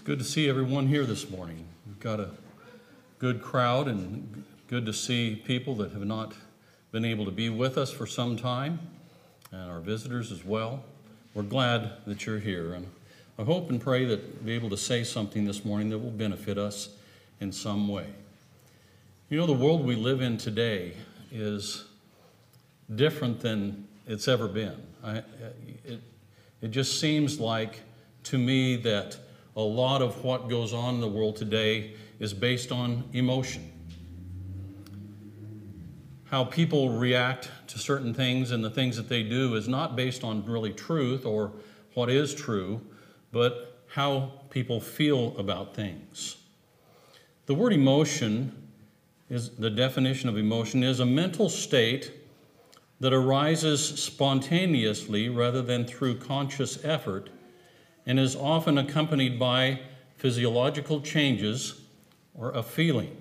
good to see everyone here this morning. We've got a good crowd and good to see people that have not been able to be with us for some time and our visitors as well. We're glad that you're here and I hope and pray that be able to say something this morning that will benefit us in some way. You know, the world we live in today is different than it's ever been. I, it, it just seems like to me that a lot of what goes on in the world today is based on emotion. How people react to certain things and the things that they do is not based on really truth or what is true, but how people feel about things. The word emotion is the definition of emotion is a mental state that arises spontaneously rather than through conscious effort and is often accompanied by physiological changes or a feeling.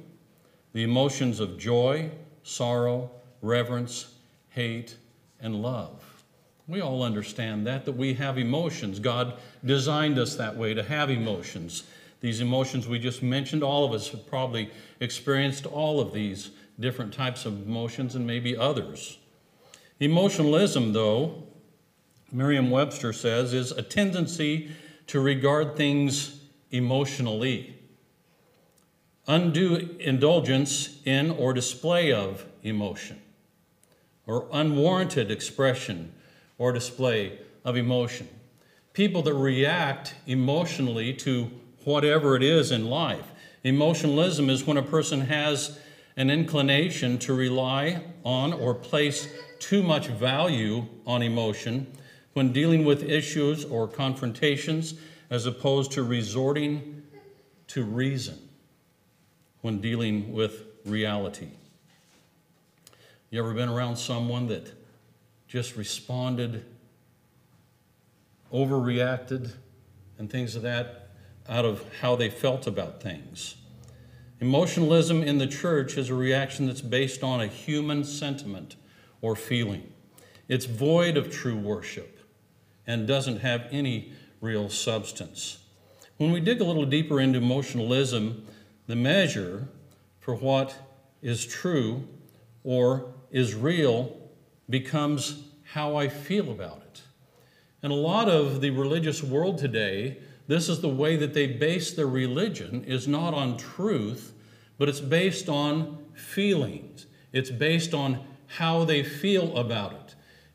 The emotions of joy, sorrow, reverence, hate, and love. We all understand that, that we have emotions. God designed us that way to have emotions. These emotions we just mentioned, all of us have probably experienced all of these different types of emotions and maybe others. Emotionalism, though, Merriam Webster says, is a tendency to regard things emotionally. Undue indulgence in or display of emotion, or unwarranted expression or display of emotion. People that react emotionally to whatever it is in life. Emotionalism is when a person has an inclination to rely on or place too much value on emotion when dealing with issues or confrontations as opposed to resorting to reason when dealing with reality. You ever been around someone that just responded, overreacted, and things of that out of how they felt about things? Emotionalism in the church is a reaction that's based on a human sentiment or feeling. It's void of true worship and doesn't have any real substance. When we dig a little deeper into emotionalism, the measure for what is true or is real becomes how I feel about it. And a lot of the religious world today, this is the way that they base their religion is not on truth, but it's based on feelings. It's based on how they feel about it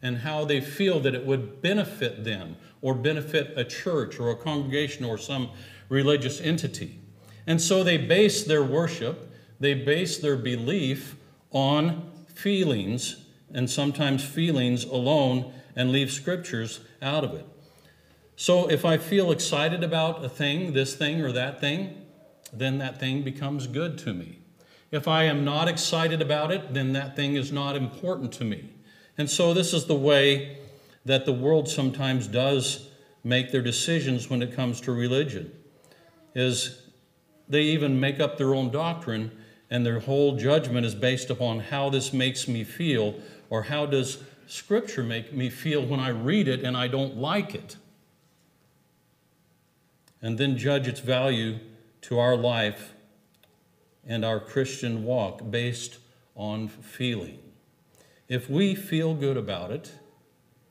and how they feel that it would benefit them or benefit a church or a congregation or some religious entity. And so they base their worship, they base their belief on feelings, and sometimes feelings alone, and leave scriptures out of it. So if I feel excited about a thing, this thing or that thing, then that thing becomes good to me. If I am not excited about it, then that thing is not important to me. And so this is the way that the world sometimes does make their decisions when it comes to religion. Is they even make up their own doctrine and their whole judgment is based upon how this makes me feel or how does scripture make me feel when I read it and I don't like it. And then judge its value to our life and our Christian walk based on feeling. If we feel good about it,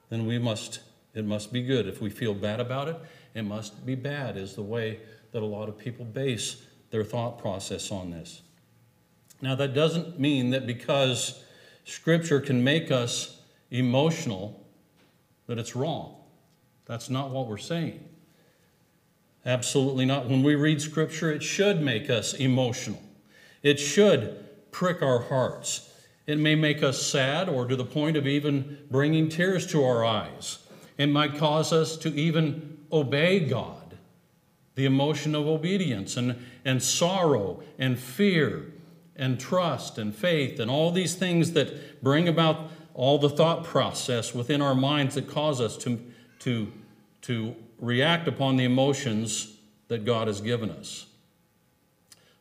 then we must it must be good. If we feel bad about it, it must be bad is the way that a lot of people base their thought process on this. Now that doesn't mean that because scripture can make us emotional that it's wrong. That's not what we're saying. Absolutely not. When we read scripture, it should make us emotional. It should prick our hearts. It may make us sad or to the point of even bringing tears to our eyes. It might cause us to even obey God. The emotion of obedience and, and sorrow and fear and trust and faith and all these things that bring about all the thought process within our minds that cause us to, to, to react upon the emotions that God has given us.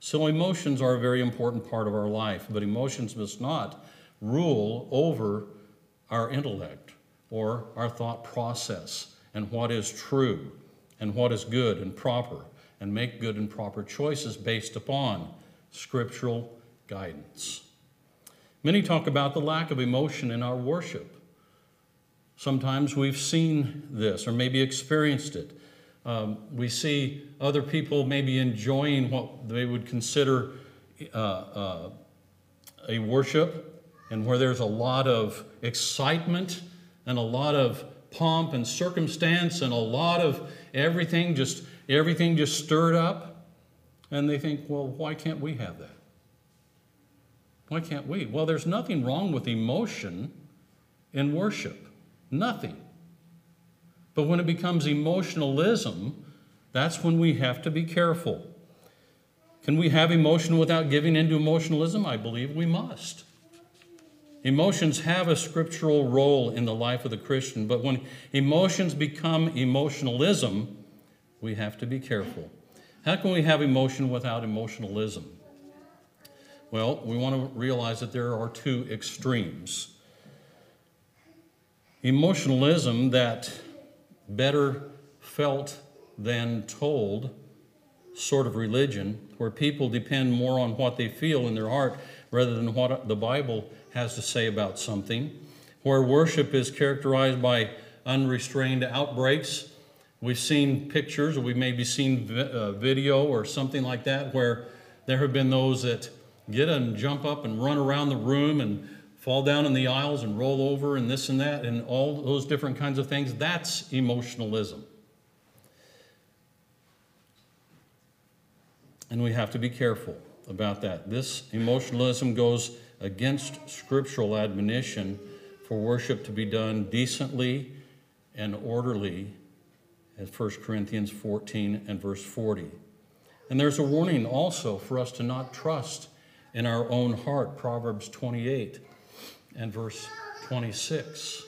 So, emotions are a very important part of our life, but emotions must not rule over our intellect or our thought process and what is true and what is good and proper and make good and proper choices based upon scriptural guidance. Many talk about the lack of emotion in our worship. Sometimes we've seen this or maybe experienced it. Um, we see other people maybe enjoying what they would consider uh, uh, a worship and where there's a lot of excitement and a lot of pomp and circumstance and a lot of everything just everything just stirred up. And they think well why can't we have that? Why can't we? Well there's nothing wrong with emotion in worship. Nothing but when it becomes emotionalism that's when we have to be careful can we have emotion without giving into emotionalism i believe we must Emotions have a scriptural role in the life of the Christian, but when emotions become emotionalism, we have to be careful. How can we have emotion without emotionalism? Well, we want to realize that there are two extremes. Emotionalism that better felt than told sort of religion, where people depend more on what they feel in their heart rather than what the Bible has to say about something, where worship is characterized by unrestrained outbreaks. We've seen pictures, or we've maybe seen uh, video or something like that, where there have been those that get and jump up and run around the room and fall down in the aisles and roll over and this and that and all those different kinds of things. That's emotionalism. And we have to be careful about that. This emotionalism goes against scriptural admonition for worship to be done decently and orderly, as 1 Corinthians 14 and verse 40. And there's a warning also for us to not trust in our own heart, Proverbs 28 and verse 26.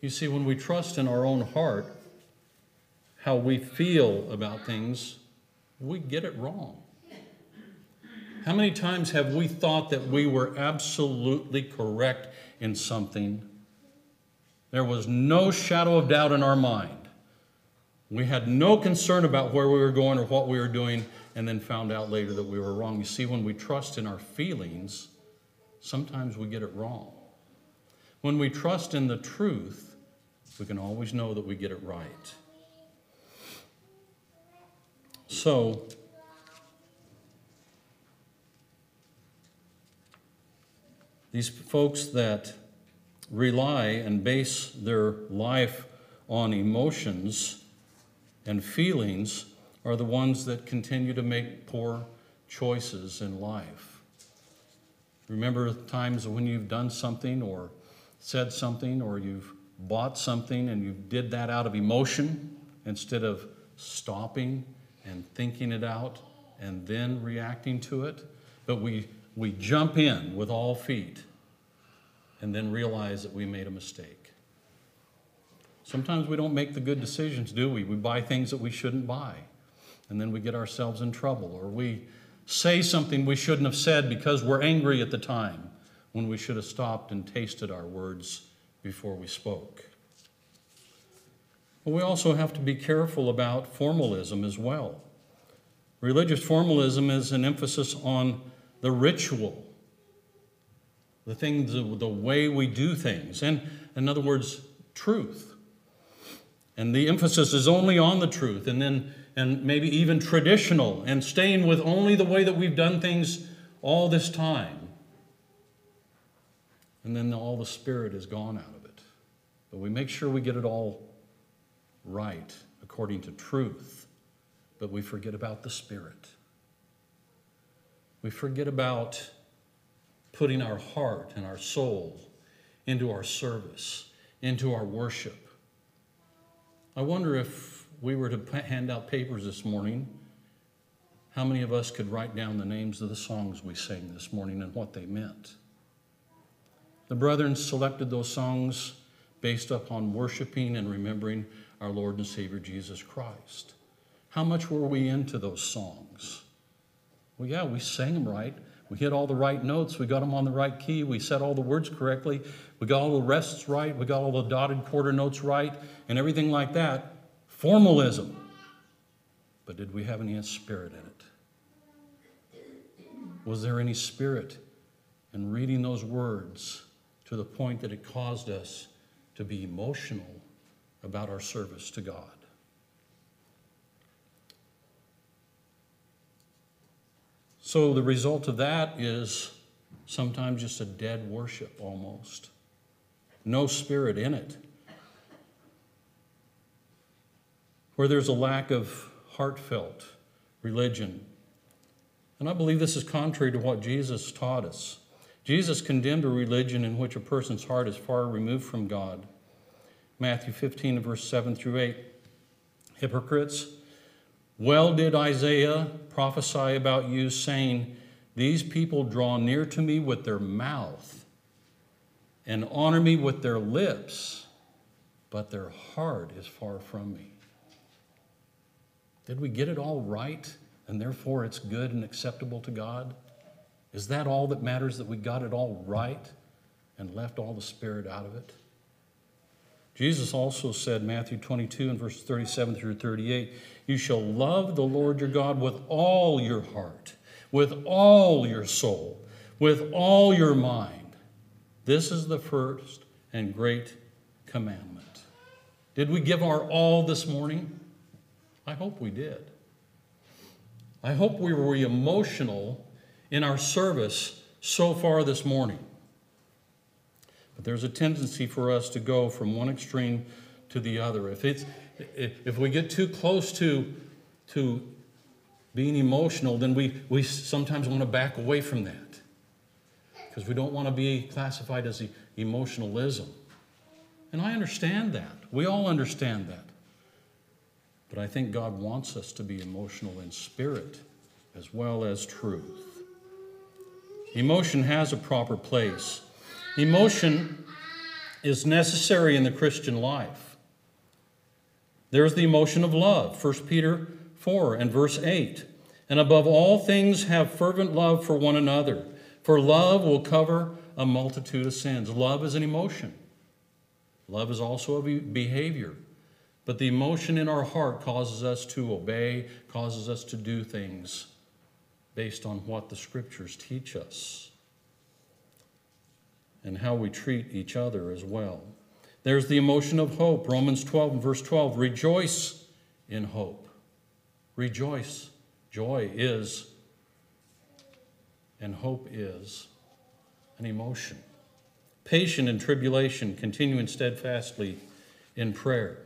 You see, when we trust in our own heart, how we feel about things, we get it wrong. How many times have we thought that we were absolutely correct in something? There was no shadow of doubt in our mind. We had no concern about where we were going or what we were doing, and then found out later that we were wrong. You see, when we trust in our feelings, sometimes we get it wrong. When we trust in the truth, we can always know that we get it right. So, These folks that rely and base their life on emotions and feelings are the ones that continue to make poor choices in life. Remember times when you've done something or said something or you've bought something and you did that out of emotion instead of stopping and thinking it out and then reacting to it. But we we jump in with all feet and then realize that we made a mistake. Sometimes we don't make the good decisions, do we? We buy things that we shouldn't buy, and then we get ourselves in trouble. Or we say something we shouldn't have said because we're angry at the time when we should have stopped and tasted our words before we spoke. But we also have to be careful about formalism as well. Religious formalism is an emphasis on the ritual, the things, the way we do things, and in other words, truth. And the emphasis is only on the truth, and then and maybe even traditional, and staying with only the way that we've done things all this time. And then all the spirit is gone out of it. But we make sure we get it all right according to truth, but we forget about the spirit. We forget about putting our heart and our soul into our service, into our worship. I wonder if we were to hand out papers this morning, how many of us could write down the names of the songs we sang this morning and what they meant? The brethren selected those songs based upon worshiping and remembering our Lord and Savior Jesus Christ. How much were we into those songs? Well, yeah, we sang them right. We hit all the right notes. We got them on the right key. We said all the words correctly. We got all the rests right. We got all the dotted quarter notes right and everything like that. Formalism. but did we have any spirit in it? Was there any spirit in reading those words to the point that it caused us to be emotional about our service to God? So the result of that is sometimes just a dead worship almost. No spirit in it. Where there's a lack of heartfelt religion. And I believe this is contrary to what Jesus taught us. Jesus condemned a religion in which a person's heart is far removed from God. Matthew 15, verse 7 through 8. Hypocrites, well did Isaiah prophesy about you, saying, These people draw near to me with their mouth and honor me with their lips, but their heart is far from me. Did we get it all right, and therefore it's good and acceptable to God? Is that all that matters, that we got it all right and left all the Spirit out of it? Jesus also said, Matthew 22 and verses 37 through 38, You shall love the Lord your God with all your heart, with all your soul, with all your mind. This is the first and great commandment. Did we give our all this morning? I hope we did. I hope we were emotional in our service so far this morning. But there's a tendency for us to go from one extreme to the other. If, it's, if we get too close to, to being emotional, then we, we sometimes want to back away from that because we don't want to be classified as emotionalism. And I understand that. We all understand that. But I think God wants us to be emotional in spirit as well as truth. Emotion has a proper place. Emotion is necessary in the Christian life. There's the emotion of love, 1 Peter 4 and verse 8. And above all things, have fervent love for one another, for love will cover a multitude of sins. Love is an emotion, love is also a behavior. But the emotion in our heart causes us to obey, causes us to do things based on what the scriptures teach us and how we treat each other as well. There's the emotion of hope. Romans 12 and verse 12 rejoice in hope. Rejoice. Joy is, and hope is, an emotion. Patient in tribulation, continuing steadfastly in prayer.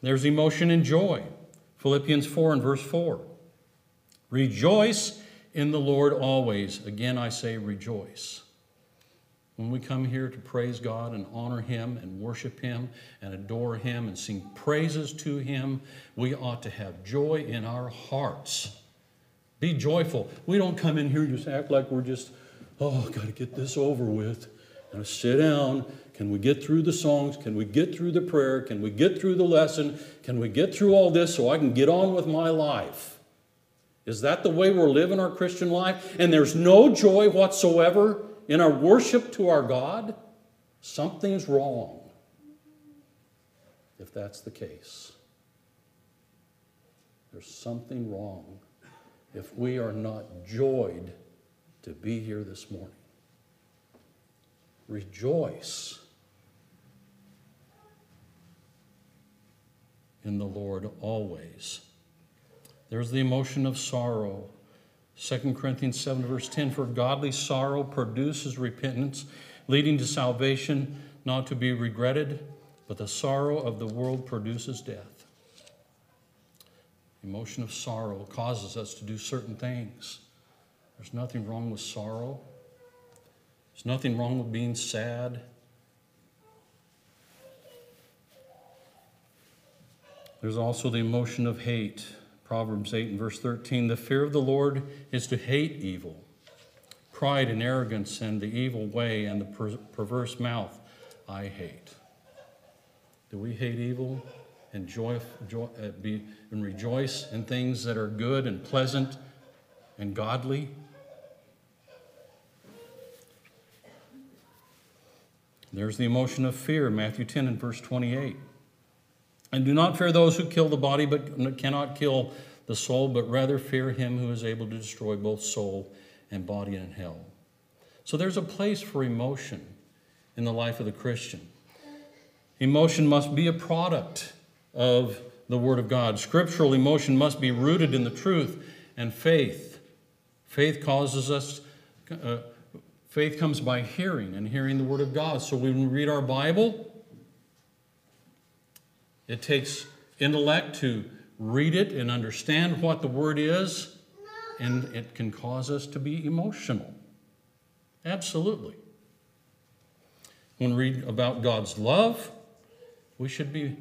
There's emotion and joy. Philippians 4 and verse 4. Rejoice in the Lord always. Again, I say rejoice. When we come here to praise God and honor Him and worship Him and adore Him and sing praises to Him, we ought to have joy in our hearts. Be joyful. We don't come in here and just act like we're just, oh, got to get this over with. And sit down. Can we get through the songs? Can we get through the prayer? Can we get through the lesson? Can we get through all this so I can get on with my life? Is that the way we're living our Christian life? And there's no joy whatsoever in our worship to our God, something's wrong if that's the case. There's something wrong if we are not joyed to be here this morning. Rejoice in the Lord always. There's the emotion of sorrow 2 Corinthians 7, verse 10 For godly sorrow produces repentance, leading to salvation, not to be regretted, but the sorrow of the world produces death. Emotion of sorrow causes us to do certain things. There's nothing wrong with sorrow, there's nothing wrong with being sad. There's also the emotion of hate. Proverbs 8 and verse 13 The fear of the Lord is to hate evil, pride and arrogance, and the evil way and the per- perverse mouth I hate. Do we hate evil and, joy, joy, uh, be, and rejoice in things that are good and pleasant and godly? There's the emotion of fear, Matthew 10 and verse 28. And do not fear those who kill the body, but cannot kill the soul, but rather fear him who is able to destroy both soul and body in hell. So there's a place for emotion in the life of the Christian. Emotion must be a product of the Word of God. Scriptural emotion must be rooted in the truth and faith. Faith causes us, uh, faith comes by hearing and hearing the Word of God. So when we read our Bible, it takes intellect to read it and understand what the Word is, and it can cause us to be emotional. Absolutely. When we read about God's love, we should be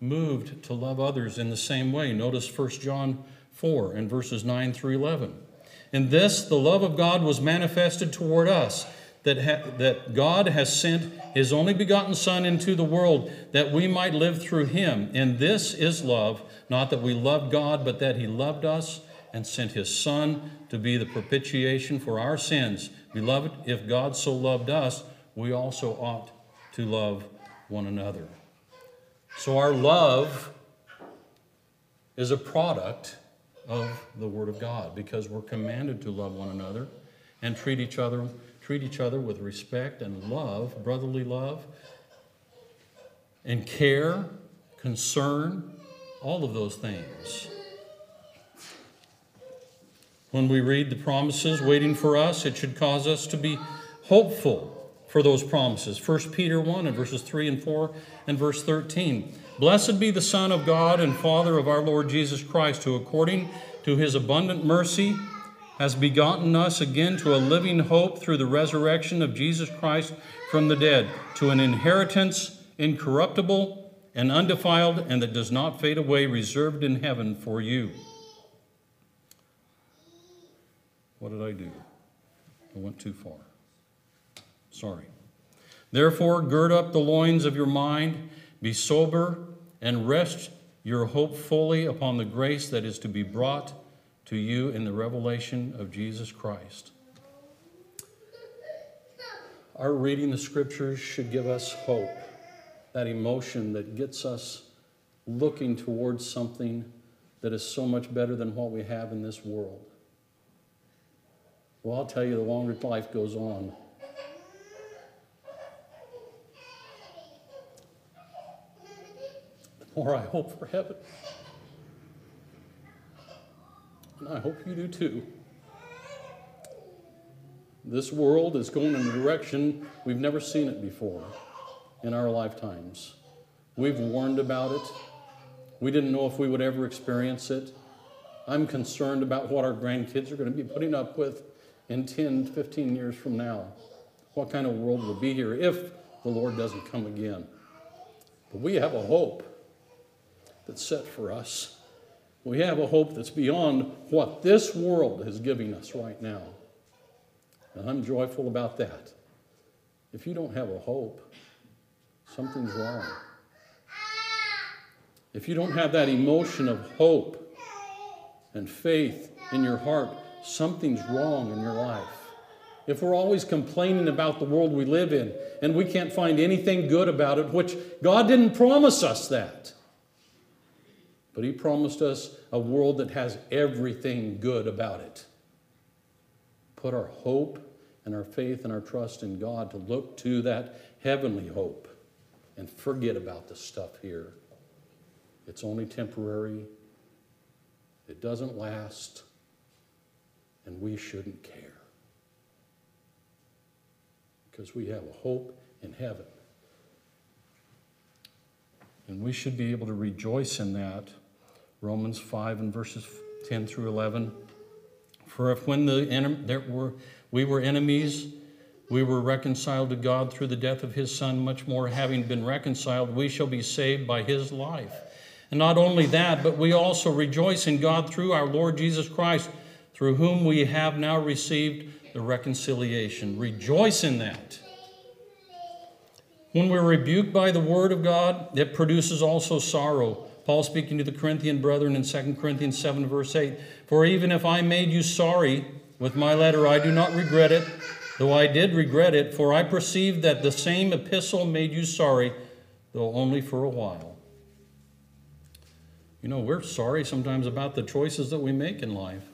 moved to love others in the same way. Notice 1 John 4 and verses 9 through 11. In this, the love of God was manifested toward us, that, ha- that God has sent his only begotten Son into the world, that we might live through him. And this is love, not that we loved God, but that he loved us and sent his Son to be the propitiation for our sins. Beloved, if God so loved us, we also ought to love one another. So our love is a product of the Word of God because we're commanded to love one another and treat each other treat each other with respect and love, brotherly love, and care, concern, all of those things. When we read the promises waiting for us, it should cause us to be hopeful for those promises. 1 Peter 1 and verses 3 and 4 and verse 13. Blessed be the Son of God and Father of our Lord Jesus Christ, who according to his abundant mercy has begotten us again to a living hope through the resurrection of Jesus Christ from the dead, to an inheritance incorruptible and undefiled and that does not fade away, reserved in heaven for you. What did I do? I went too far. Sorry. Therefore, gird up the loins of your mind, be sober, and rest your hope fully upon the grace that is to be brought to you in the revelation of Jesus Christ. Our reading the scriptures should give us hope, that emotion that gets us looking towards something that is so much better than what we have in this world. Well, I'll tell you, the longer life goes on, the more I hope for heaven. And I hope you do too. This world is going in a direction we've never seen it before in our lifetimes. We've warned about it. We didn't know if we would ever experience it. I'm concerned about what our grandkids are going to be putting up with in 10, 15 years from now. What kind of world will be here if the Lord doesn't come again? But we have a hope that's set for us. We have a hope that's beyond what this world is giving us right now. And I'm joyful about that. If you don't have a hope, something's wrong. If you don't have that emotion of hope and faith in your heart, something's wrong in your life. If we're always complaining about the world we live in and we can't find anything good about it, which God didn't promise us that. But He promised us a world that has everything good about it. Put our hope and our faith and our trust in God to look to that heavenly hope and forget about the stuff here. It's only temporary, it doesn't last, and we shouldn't care. Because we have a hope in heaven. And we should be able to rejoice in that Romans 5 and verses 10 through 11. For if when the enem- there were, we were enemies, we were reconciled to God through the death of his Son, much more having been reconciled, we shall be saved by his life. And not only that, but we also rejoice in God through our Lord Jesus Christ, through whom we have now received the reconciliation. Rejoice in that. When we're rebuked by the word of God, it produces also sorrow. Paul speaking to the Corinthian brethren in 2 Corinthians 7, verse 8 For even if I made you sorry with my letter, I do not regret it, though I did regret it, for I perceive that the same epistle made you sorry, though only for a while. You know, we're sorry sometimes about the choices that we make in life.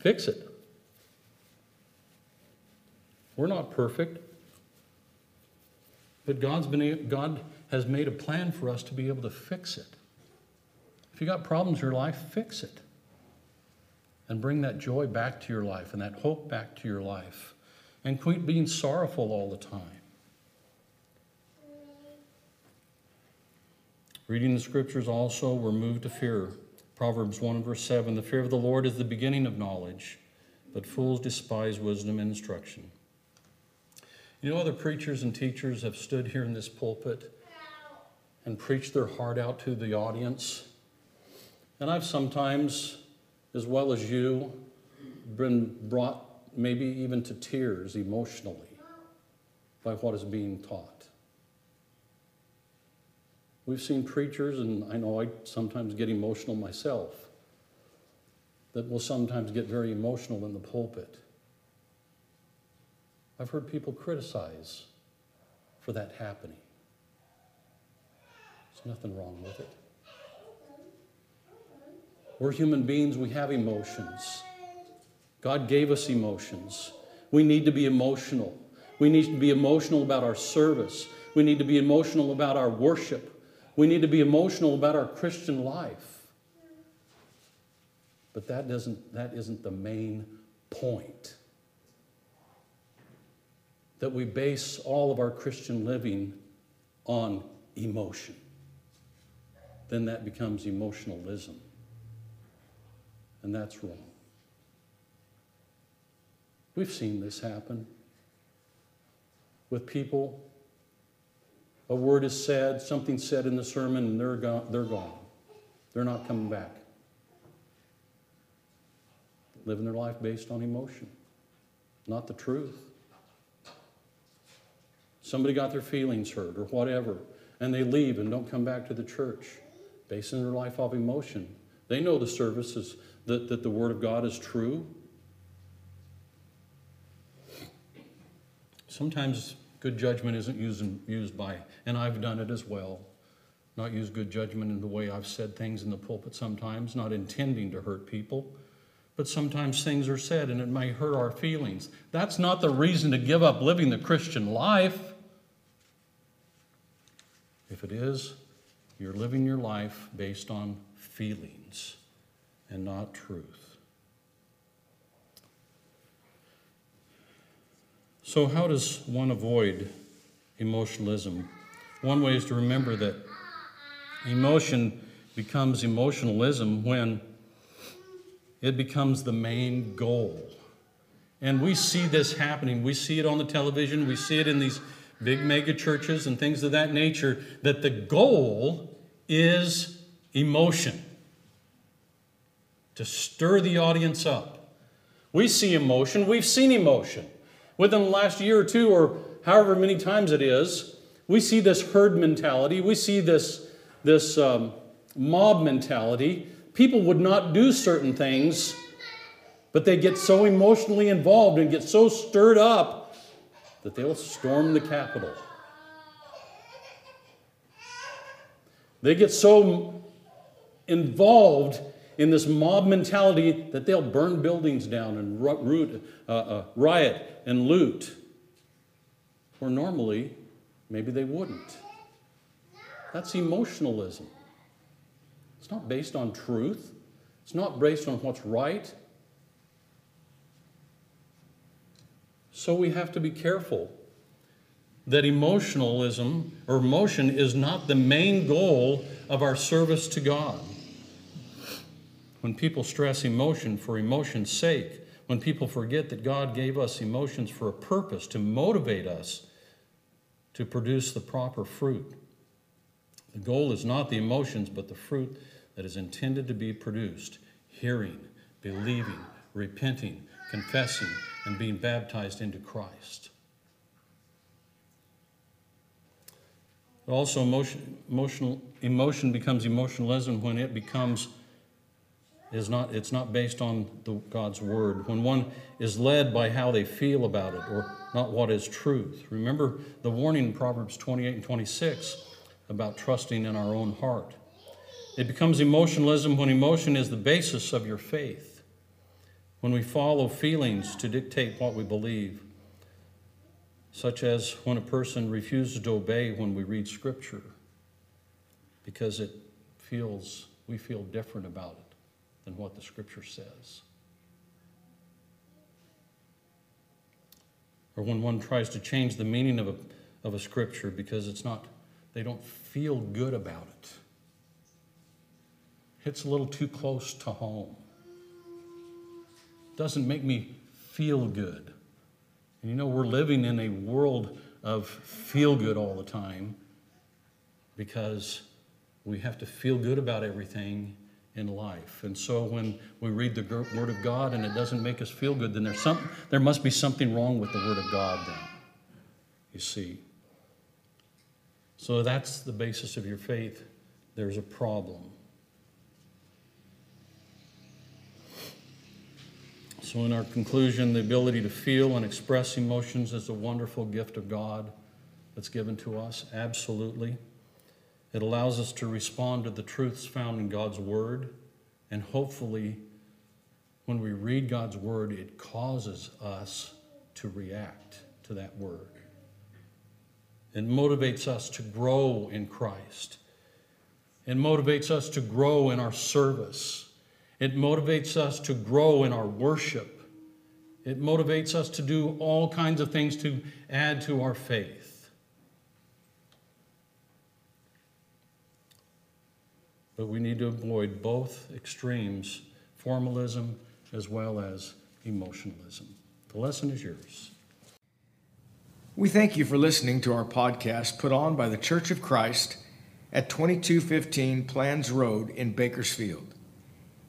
Fix it. We're not perfect. But God's been, God has made a plan for us to be able to fix it. If you got problems in your life, fix it. And bring that joy back to your life and that hope back to your life. And quit being sorrowful all the time. Reading the scriptures also, we're moved to fear. Proverbs 1 and verse 7 The fear of the Lord is the beginning of knowledge, but fools despise wisdom and instruction. You know, other preachers and teachers have stood here in this pulpit and preach their heart out to the audience. And I've sometimes, as well as you, been brought maybe even to tears emotionally by what is being taught. We've seen preachers, and I know I sometimes get emotional myself, that will sometimes get very emotional in the pulpit. I've heard people criticize for that happening. There's nothing wrong with it. We're human beings, we have emotions. God gave us emotions. We need to be emotional. We need to be emotional about our service. We need to be emotional about our worship. We need to be emotional about our Christian life. But that, doesn't, that isn't the main point that we base all of our Christian living on emotion. Then that becomes emotionalism. And that's wrong. We've seen this happen with people. A word is said, something said in the sermon, and they're gone. They're, gone. they're not coming back. Living their life based on emotion, not the truth. Somebody got their feelings hurt or whatever, and they leave and don't come back to the church, basing their life off emotion. They know the service is that, that the Word of God is true. Sometimes good judgment isn't used, used by, and I've done it as well. Not use good judgment in the way I've said things in the pulpit sometimes, not intending to hurt people. But sometimes things are said and it may hurt our feelings. That's not the reason to give up living the Christian life. If it is, you're living your life based on feelings and not truth. So, how does one avoid emotionalism? One way is to remember that emotion becomes emotionalism when it becomes the main goal. And we see this happening. We see it on the television, we see it in these big mega churches and things of that nature, that the goal is emotion to stir the audience up. We see emotion, we've seen emotion. Within the last year or two, or however many times it is, we see this herd mentality, we see this, this um, mob mentality. People would not do certain things, but they get so emotionally involved and get so stirred up that they'll storm the Capitol. They get so involved in this mob mentality that they'll burn buildings down and root, uh, uh, riot and loot. Where normally, maybe they wouldn't. That's emotionalism. It's not based on truth, it's not based on what's right, So we have to be careful that emotionalism or emotion is not the main goal of our service to God. When people stress emotion for emotion's sake, when people forget that God gave us emotions for a purpose to motivate us to produce the proper fruit. The goal is not the emotions, but the fruit that is intended to be produced hearing, believing, repenting, confessing, and being baptized into Christ. But also, emotion, emotional, emotion becomes emotionalism when it becomes is not it's not based on the, God's word. When one is led by how they feel about it or not what is truth. Remember the warning in Proverbs 28 and 26 about trusting in our own heart. It becomes emotionalism when emotion is the basis of your faith, when we follow feelings to dictate what we believe, such as when a person refuses to obey when we read Scripture because it feels, we feel different about it than what the Scripture says. Or when one tries to change the meaning of a, of a Scripture because it's not, they don't feel good about it It's a little too close to home. Doesn't make me feel good. And you know, we're living in a world of feel good all the time because we have to feel good about everything in life. And so when we read the Word of God and it doesn't make us feel good, then there's some, there must be something wrong with the Word of God then, you see. So that's the basis of your faith. There's a problem. So, in our conclusion, the ability to feel and express emotions is a wonderful gift of God that's given to us, absolutely. It allows us to respond to the truths found in God's Word, and hopefully, when we read God's Word, it causes us to react to that Word. It motivates us to grow in Christ. It motivates us to grow in our service it motivates us to grow in our worship. It motivates us to do all kinds of things to add to our faith. But we need to avoid both extremes formalism as well as emotionalism. The lesson is yours. We thank you for listening to our podcast put on by the Church of Christ at 2215 Planz Road in Bakersfield.